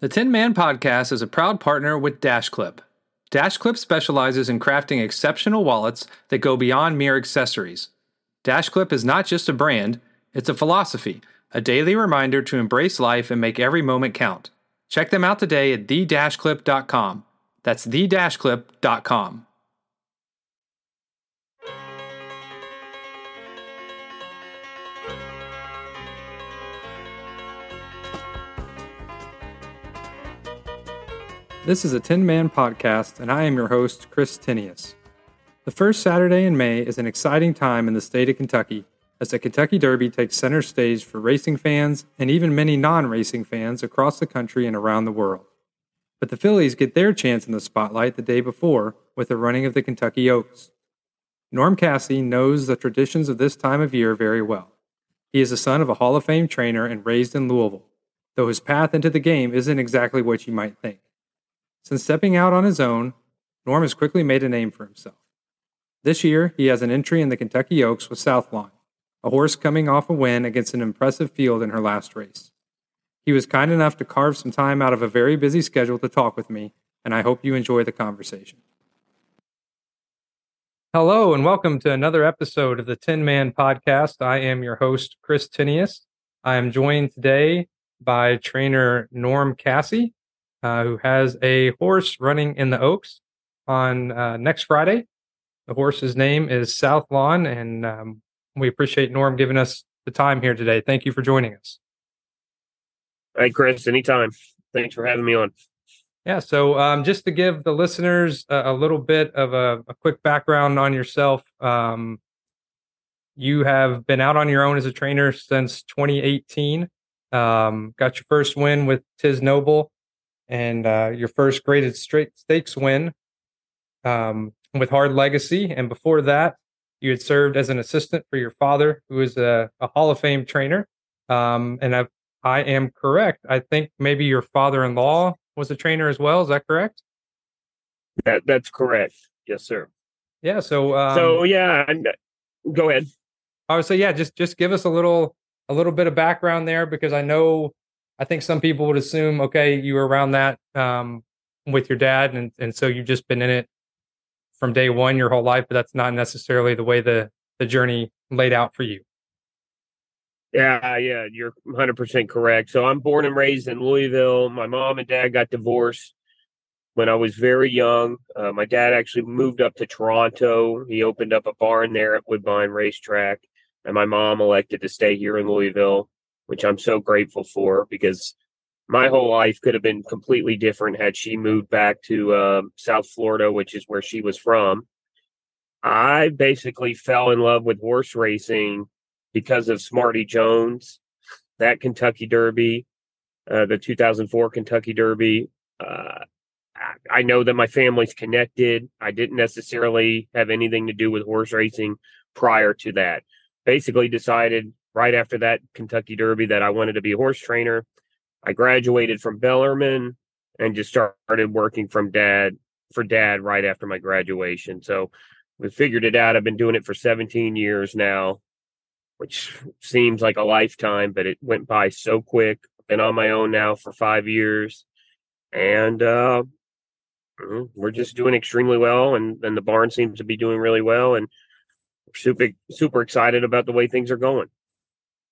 The Tinman Podcast is a proud partner with DashClip. DashClip specializes in crafting exceptional wallets that go beyond mere accessories. DashClip is not just a brand, it's a philosophy, a daily reminder to embrace life and make every moment count. Check them out today at the-clip.com. That's the-clip.com. This is a Tinman podcast, and I am your host, Chris Tinius. The first Saturday in May is an exciting time in the state of Kentucky as the Kentucky Derby takes center stage for racing fans and even many non racing fans across the country and around the world. But the fillies get their chance in the spotlight the day before with the running of the Kentucky Oaks. Norm Casse knows the traditions of this time of year very well. He is the son of a Hall of Fame trainer and raised in Louisville, though his path into the game isn't exactly what you might think. Since stepping out on his own, Norm has quickly made a name for himself. This year, he has an entry in the Kentucky Oaks with Southlawn, a horse coming off a win against an impressive field in her last race. He was kind enough to carve some time out of a very busy schedule to talk with me, and I hope you enjoy the conversation. Hello, and welcome to another episode of the Tinman Podcast. I am your host, Chris Tinius. I am joined today by trainer Norm Casse uh, who has a horse running in the Oaks on uh, next Friday. The horse's name is Southlawn, and um, we appreciate Norm giving us the time here today. Thank you for joining us. Hey, Chris, anytime. Thanks for having me on. Yeah, so um, just to give the listeners a, a little bit of a, a, quick background on yourself, um, you have been out on your own as a trainer since 2018. Um, got your first win with Tiz Noble and uh, your first graded straight stakes win um, with Hard Legacy. And before that, you had served as an assistant for your father, who is a, a Hall of Fame trainer. Um, and I, I am correct. I think maybe your father-in-law was a trainer as well. Is that correct? That that's correct. Yes, sir. Yeah. So um, so yeah. I'm, go ahead. Would say yeah. Just just give us a little a little bit of background there because I know I think some people would assume, okay, you were around that um, with your dad, and and so you've just been in it from day one your whole life, but that's not necessarily the way the the journey laid out for you. Yeah, yeah, you're 100% correct. So I'm born and raised in Louisville. My mom and dad got divorced when I was very young. Uh, my dad actually moved up to Toronto. He opened up a barn there at Woodbine Racetrack, and my mom elected to stay here in Louisville which I'm so grateful for because my whole life could have been completely different had she moved back to uh, South Florida, which is where she was from. I basically fell in love with horse racing because of Smarty Jones, that Kentucky Derby, uh, the 2004 Kentucky Derby. Uh, I know that my family's connected. I didn't necessarily have anything to do with horse racing prior to that. Basically, decided right after that Kentucky Derby that I wanted to be a horse trainer. I graduated from Bellarmine and just started working from dad for dad right after my graduation. So we figured it out. I've been doing it for 17 years now, which seems like a lifetime, but it went by so quick. Been on my own now for five years. And uh, mm, we're just doing extremely well. And, and the barn seems to be doing really well. And super, super excited about the way things are going.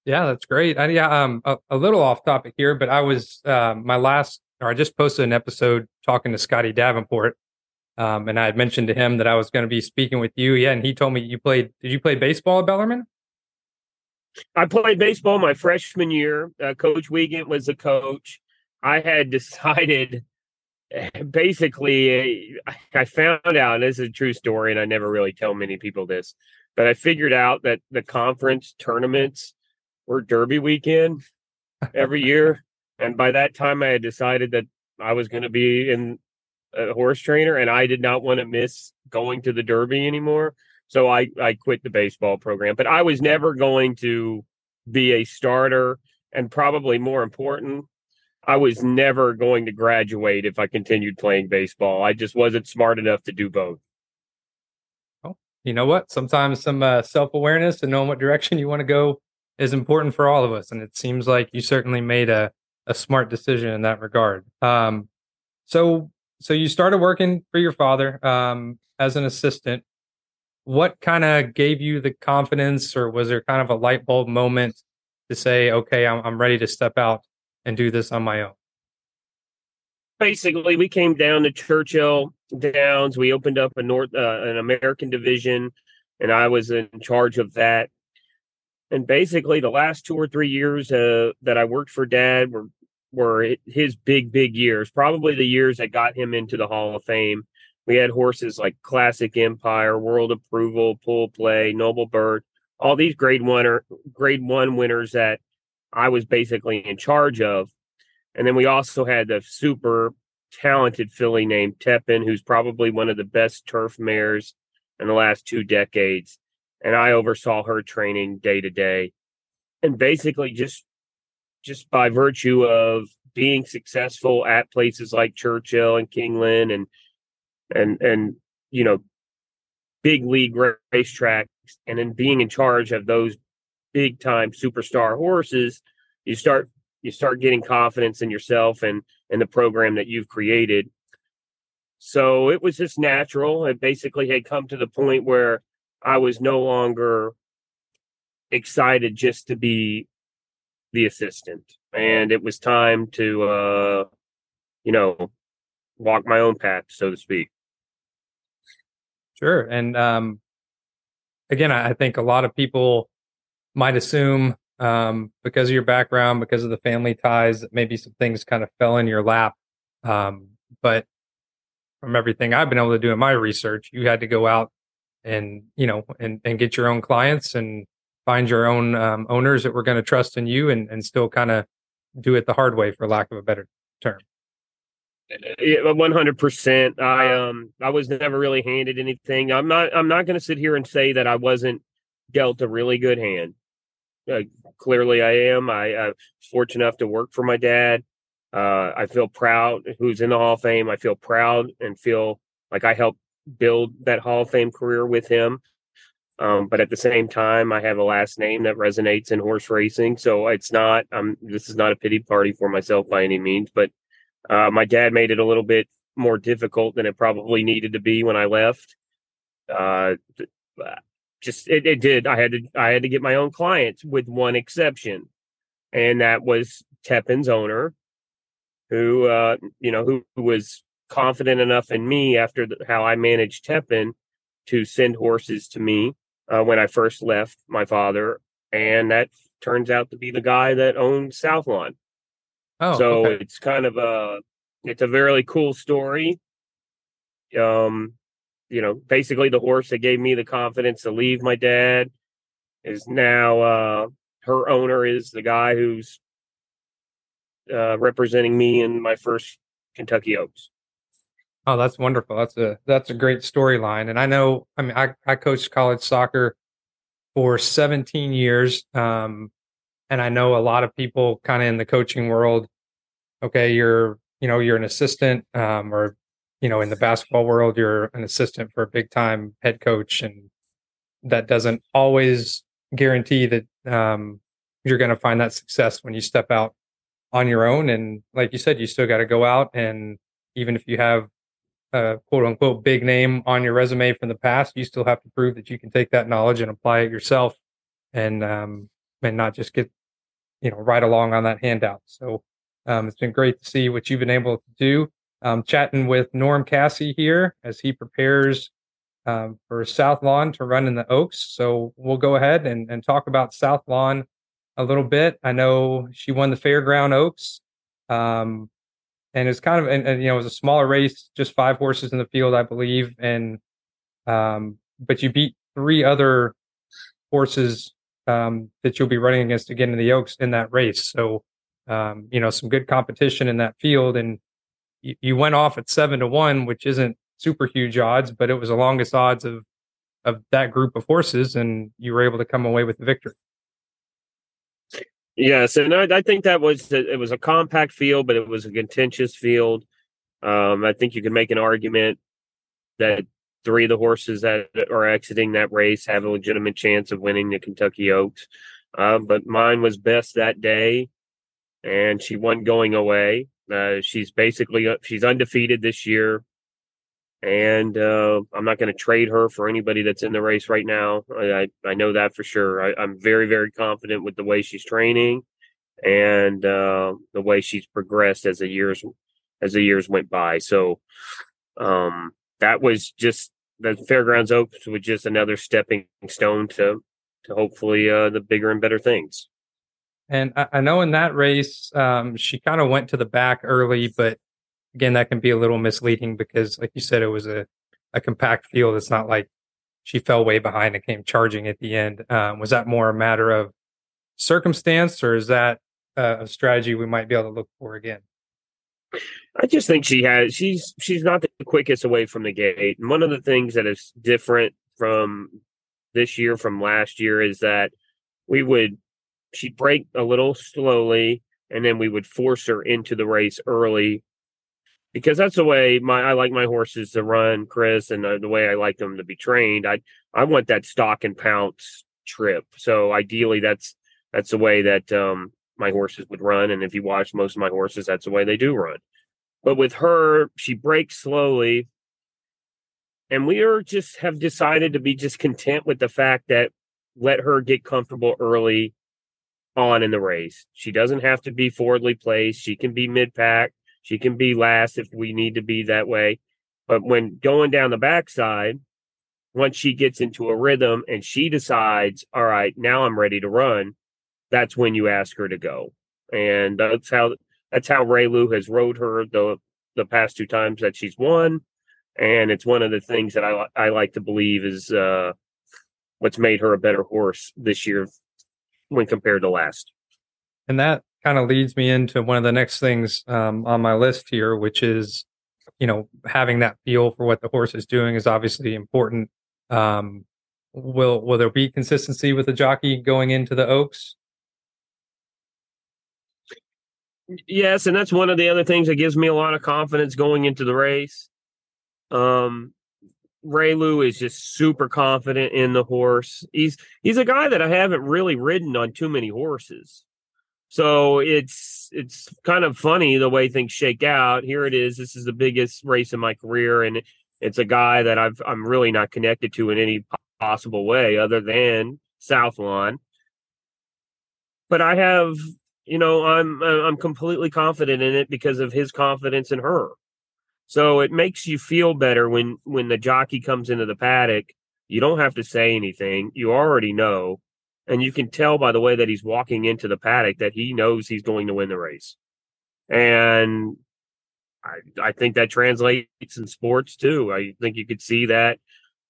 Yeah, that's great. I, yeah, um, a, a, little off topic here, but I was uh, my last, or I just posted an episode talking to Scotty Davenport, um, and I had mentioned to him that I was going to be speaking with you. Yeah, and he told me you played. Did you play baseball at Bellarmine? I played baseball my freshman year. Uh, coach Wiegand was the coach. I had decided, basically, I found out. this is a true story, and I never really tell many people this, but I figured out that the conference tournaments we're Derby weekend every year. And by that time, I had decided that I was going to be in a horse trainer and I did not want to miss going to the Derby anymore. So I, I quit the baseball program, but I was never going to be a starter. And probably more important, I was never going to graduate if I continued playing baseball. I just wasn't smart enough to do both. Oh, you know what? Sometimes some uh, self awareness and knowing what direction you want to go is important for all of us. And it seems like you certainly made a, a smart decision in that regard. Um, so so you started working for your father um, as an assistant. What kind of gave you the confidence, or was there kind of a light bulb moment to say, "Okay, I'm, I'm ready to step out and do this on my own"? Basically, we came down to Churchill Downs. We opened up a North uh, an American division, and I was in charge of that. And basically, the last two or three years uh, that I worked for Dad were were his big, big years. Probably the years that got him into the Hall of Fame. We had horses like Classic Empire, World Approval, Pool Play, Noble Bird, all these grade one or grade one winners that I was basically in charge of. And then we also had the super talented filly named Tepin, who's probably one of the best turf mares in the last two decades. And I oversaw her training day to day. And basically just just by virtue of being successful at places like Churchill and Keeneland and and and you know big league racetracks and then being in charge of those big time superstar horses you start you start getting confidence in yourself and and the program that you've created so it was just natural it basically had come to the point where i was no longer excited just to be the assistant and it was time to uh you know walk my own path so to speak. Sure and um again i think a lot of people might assume um because of your background because of the family ties that maybe some things kind of fell in your lap um but from everything i've been able to do in my research you had to go out and you know and and get your own clients and find your own um, owners that were going to trust in you and, and still kind of do it the hard way for lack of a better term one hundred percent. I um I was never really handed anything. I'm not I'm not going to sit here and say that I wasn't dealt a really good hand. Uh, clearly, I am. I, I was fortunate enough to work for my dad. Uh, I feel proud. Who's in the Hall of Fame? I feel proud and feel like I helped build that Hall of Fame career with him. Um, but at the same time, I have a last name that resonates in horse racing. So it's not, um, this is not a pity party for myself by any means, but uh, my dad made it a little bit more difficult than it probably needed to be when I left. Uh, just it, it did. I had to I had to get my own clients with one exception, and that was Tepin's owner, who uh, you know who was confident enough in me after the, how I managed Tepin to send horses to me uh, when I first left my father, and that turns out to be the guy that owned Southlawn. Oh, so okay. it's kind of a it's a very cool story. Um, you know, basically the horse that gave me the confidence to leave my dad is now uh her owner is the guy who's uh representing me in my first Kentucky Oaks. Oh, that's wonderful. That's a that's a great storyline. And I know, I mean, I I coached college soccer for 17 years, um, and I know a lot of people kind of in the coaching world. Okay, you're you know you're an assistant, um, or you know in the basketball world you're an assistant for a big time head coach, and that doesn't always guarantee that um, you're going to find that success when you step out on your own. And like you said, you still got to go out and even if you have a quote unquote big name on your resume from the past, you still have to prove that you can take that knowledge and apply it yourself and um, and not just get you know right along on that handout. So um, it's been great to see what you've been able to do. Chatting with Norm Casse here as he prepares um, for Southlawn to run in the Oaks. So we'll go ahead and, and talk about Southlawn a little bit. I know she won the Fairground Oaks. Um, and it's kind of and, and, you know it was a smaller race, just five horses in the field, I believe, and um, but you beat three other horses um, that you'll be running against again in the Oaks in that race. So um, you know some good competition in that field, and you, you went off at seven to one, which isn't super huge odds, but it was the longest odds of of that group of horses, and you were able to come away with the victory. Yes, and I, I think that was it was a compact field, but it was a contentious field. Um, I think you can make an argument that three of the horses that are exiting that race have a legitimate chance of winning the Kentucky Oaks. Uh, but mine was best that day. and she won going away. Uh, she's basically uh, she's undefeated this year, and uh, I'm not going to trade her for anybody that's in the race right now. I I, know that for sure. I, am very very confident with the way she's training and uh, the way she's progressed as the years as the years went by. So um, that was just the Fairgrounds Oaks was just another stepping stone to to hopefully uh, the bigger and better things. And I, I know in that race, um, she kind of went to the back early, but again, that can be a little misleading because, like you said, it was a, a compact field. It's not like she fell way behind and came charging at the end. Um, was that more a matter of circumstance, or is that uh, a strategy we might be able to look for again? I just think she has she's she's not the quickest away from the gate. And one of the things that is different from this year from last year is that we would she'd break a little slowly and then we would force her into the race early because that's the way my I like my horses to run, Chris, and the, the way I like them to be trained. I I want that stock and pounce trip. So ideally, that's that's the way that um, my horses would run. And if you watch most of my horses, that's the way they do run. But with her, she breaks slowly. And we are just have decided to be just content with the fact that let her get comfortable early on in the race. She doesn't have to be forwardly placed. She can be mid pack. She can be last if we need to be that way. But when going down the backside, once she gets into a rhythm and she decides, all right, now I'm ready to run, that's when you ask her to go. And that's how that's how Reylu has rode her the the past two times that she's won. And it's one of the things that I I like to believe is uh, what's made her a better horse this year when compared to last. And that kind of leads me into one of the next things um, on my list here, which is, you know, having that feel for what the horse is doing is obviously important. Um, will will there be consistency with the jockey going into the Oaks? Yes, and that's one of the other things that gives me a lot of confidence going into the race. Um, Reylu is just super confident in the horse. He's he's a guy that I haven't really ridden on too many horses. So it's it's kind of funny the way things shake out. Here it is. This is the biggest race in my career, and it's a guy that I've I'm really not connected to in any possible way other than Southlawn. But I have you know, I'm uh, I'm completely confident in it because of his confidence in her. So it makes you feel better when when the jockey comes into the paddock. You don't have to say anything. You already know, and you can tell by the way that he's walking into the paddock that he knows he's going to win the race. And I I think that translates in sports too. I think you could see that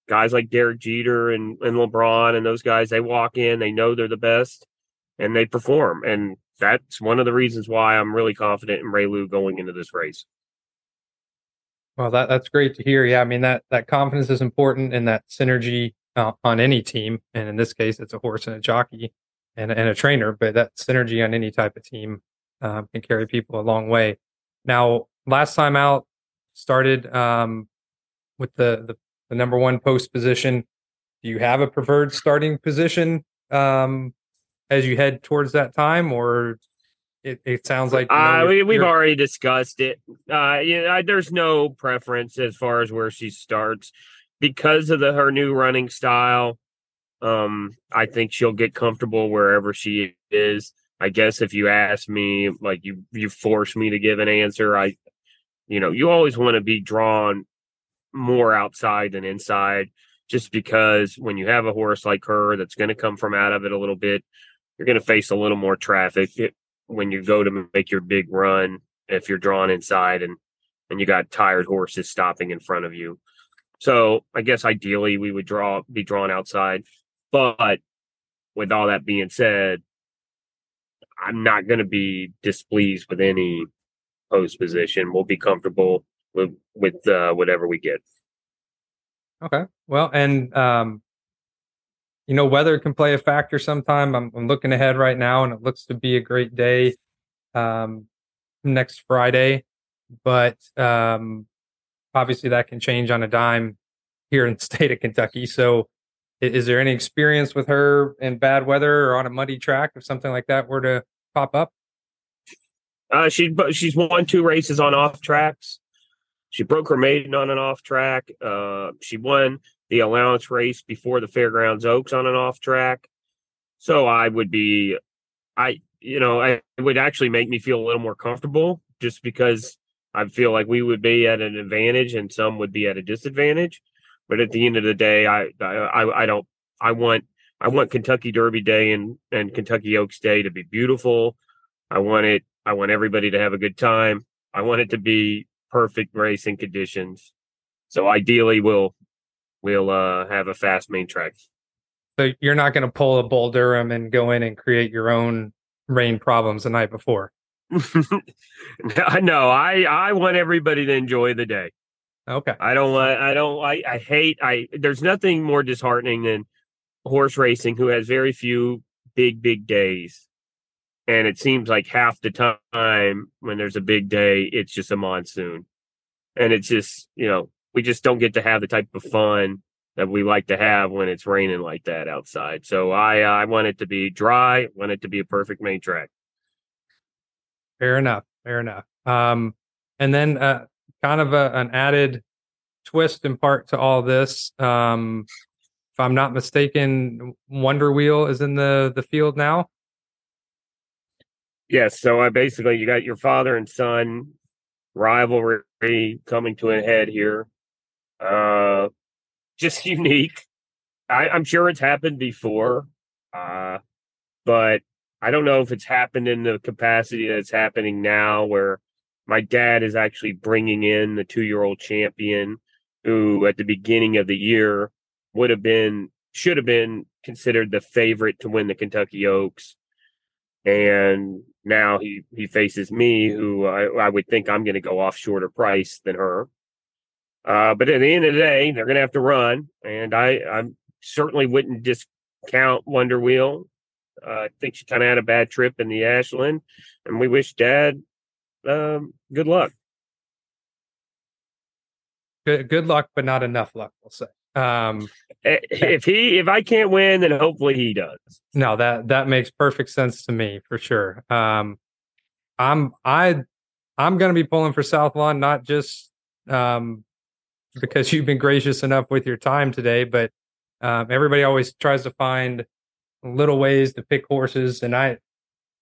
guys like Derek Jeter and, and LeBron and those guys, they walk in, they know they're the best and they perform. And that's one of the reasons why I'm really confident in Reylu going into this race. Well, that that's great to hear. Yeah, I mean that that confidence is important and that synergy uh, on any team, and in this case, it's a horse and a jockey and and a trainer. But that synergy on any type of team um, can carry people a long way. Now, last time out started um, with the, the the number one post position. Do you have a preferred starting position um, as you head towards that time, or it, it sounds like you know, uh, we, we've already discussed it. Uh, yeah, there's no preference as far as where she starts because of the her new running style. Um, I think she'll get comfortable wherever she is. I guess if you ask me, like you you force me to give an answer, I, you know, you always want to be drawn more outside than inside, just because when you have a horse like her that's going to come from out of it a little bit, you're going to face a little more traffic when you go to make your big run if you're drawn inside and and you got tired horses stopping in front of you. So I guess ideally we would draw be drawn outside, but with all that being said, I'm not going to be displeased with any post position. We'll be comfortable with with uh, whatever we get. Okay. Well, and um, you know, weather can play a factor sometime. I'm, I'm, looking ahead right now, and it looks to be a great day um, next Friday. But um, obviously, that can change on a dime here in the state of Kentucky. So, is, there any experience with her in bad weather or on a muddy track if something like that were to pop up? Uh, she she's won two races on off tracks. She broke her maiden on an off track. Uh, she won the allowance race before the Fairgrounds Oaks on an off track. So I would be, I you know, I, it would actually make me feel a little more comfortable just because I feel like we would be at an advantage and some would be at a disadvantage. But at the end of the day, I I I don't I want I want Kentucky Derby Day and and Kentucky Oaks Day to be beautiful. I want it. I want everybody to have a good time. I want it to be perfect racing conditions. So ideally, we'll we'll uh, have a fast main track. So you're not going to pull a Bull Durham and go in and create your own rain problems the night before. no, I I want everybody to enjoy the day. Okay. I don't want. I don't. I I hate. I there's nothing more disheartening than horse racing who has very few big big days and it seems like half the time when there's a big day it's just a monsoon and it's just you know we just don't get to have the type of fun that we like to have when it's raining like that outside so i i want it to be dry want it to be a perfect main track fair enough fair enough um and then uh kind of a, an added twist in part to all this um if i'm not mistaken wonder wheel is in the the field now Yes. So I basically you got your father and son rivalry coming to a head here. Uh, just unique. I, I'm sure it's happened before, uh, but I don't know if it's happened in the capacity that it's happening now, where my dad is actually bringing in the two year old champion who, at the beginning of the year, would have been, should have been considered the favorite to win the Kentucky Oaks and now he he faces me, who I, I would think I'm going to go off shorter price than her. Uh, but at the end of the day, they're going to have to run, and I I certainly wouldn't discount Wonder Wheel. Uh, I think she kind of had a bad trip in the Ashland, and we wish Dad um, good luck. Good good luck, but not enough luck. We'll say. Um, if he if I can't win, then hopefully he does. No, that that makes perfect sense to me for sure. Um, I'm I I'm going to be pulling for Southlawn, not just um, because you've been gracious enough with your time today, but um, everybody always tries to find little ways to pick horses, and I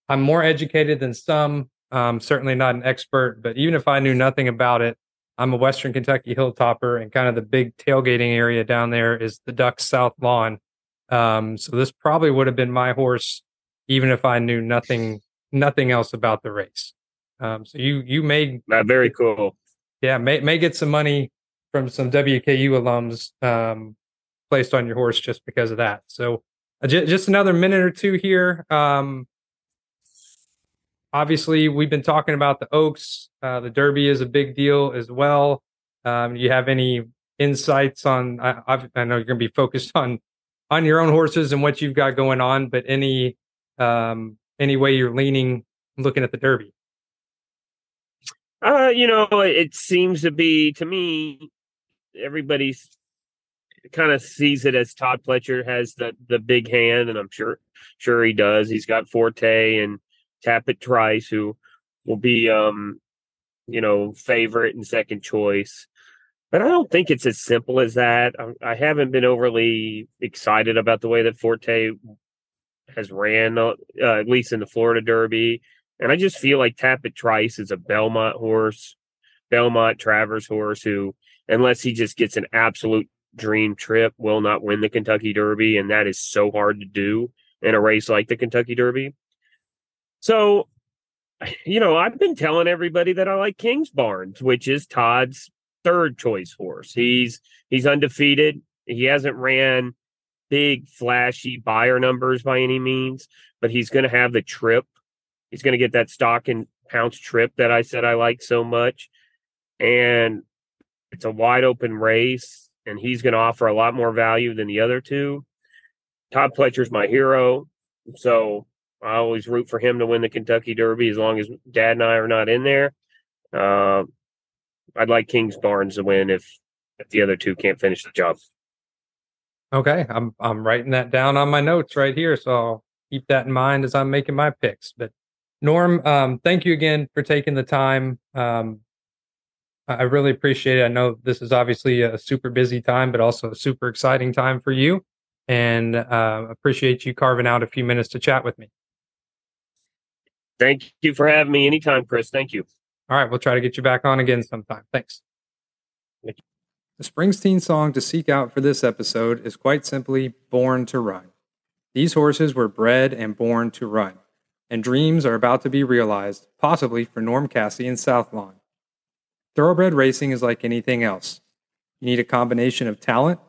I'm more educated than some. Um, certainly not an expert, but even if I knew nothing about it, I'm a Western Kentucky hilltopper, and kind of the big tailgating area down there is the Ducks South Lawn. Um, so this probably would have been my horse, even if I knew nothing nothing else about the race. Um, so you you may uh, very cool. Yeah, may may get some money from some WKU alums um, placed on your horse just because of that. So just another minute or two here. Um, obviously we've been talking about the Oaks. Uh, the Derby is a big deal as well. Um, you have any insights on? I, I know you're going to be focused on on your own horses and what you've got going on, but any um, any way you're leaning looking at the Derby? Uh, you know, it seems to be to me, everybody's kind of sees it as Todd Pletcher has the the big hand, and I'm sure sure he does. He's got Forte and Tapit Trice, who will be, um, you know, favorite and second choice. But I don't think it's as simple as that. I, I haven't been overly excited about the way that Forte has ran, uh, at least in the Florida Derby. And I just feel like Tapit Trice is a Belmont horse, Belmont Travers horse who, unless he just gets an absolute dream trip, will not win the Kentucky Derby. And that is so hard to do in a race like the Kentucky Derby. So, you know, I've been telling everybody that I like Kingsbarns, which is Todd's third choice horse. He's he's undefeated. He hasn't ran big flashy Beyer numbers by any means, but he's going to have the trip. He's going to get that stock and pounce trip that I said I like so much. And it's a wide open race and he's going to offer a lot more value than the other two. Todd Pletcher's my hero. So I always root for him to win the Kentucky Derby as long as Dad and I are not in there. Uh, I'd like Kingsbarns to win if if the other two can't finish the job. Okay, I'm I'm writing that down on my notes right here, so I'll keep that in mind as I'm making my picks. But Norm, um, thank you again for taking the time. Um, I really appreciate it. I know this is obviously a super busy time, but also a super exciting time for you. And uh, appreciate you carving out a few minutes to chat with me. Thank you for having me anytime, Chris. Thank you. All right. We'll try to get you back on again sometime. Thanks. Thank the Springsteen song to seek out for this episode is quite simply Born to Run. These horses were bred and born to run, and dreams are about to be realized, possibly for Norm Casse and Southlawn. Thoroughbred racing is like anything else. You need a combination of talent,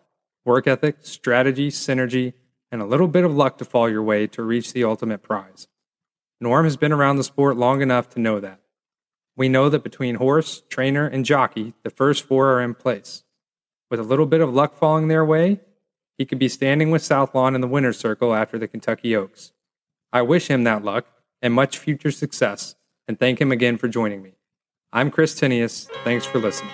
work ethic, strategy, synergy, and a little bit of luck to fall your way to reach the ultimate prize. Norm has been around the sport long enough to know that. We know that between horse, trainer, and jockey, the first four are in place. With a little bit of luck falling their way, he could be standing with Southlawn in the winner's circle after the Kentucky Oaks. I wish him that luck and much future success, and thank him again for joining me. I'm Chris Tinius. Thanks for listening.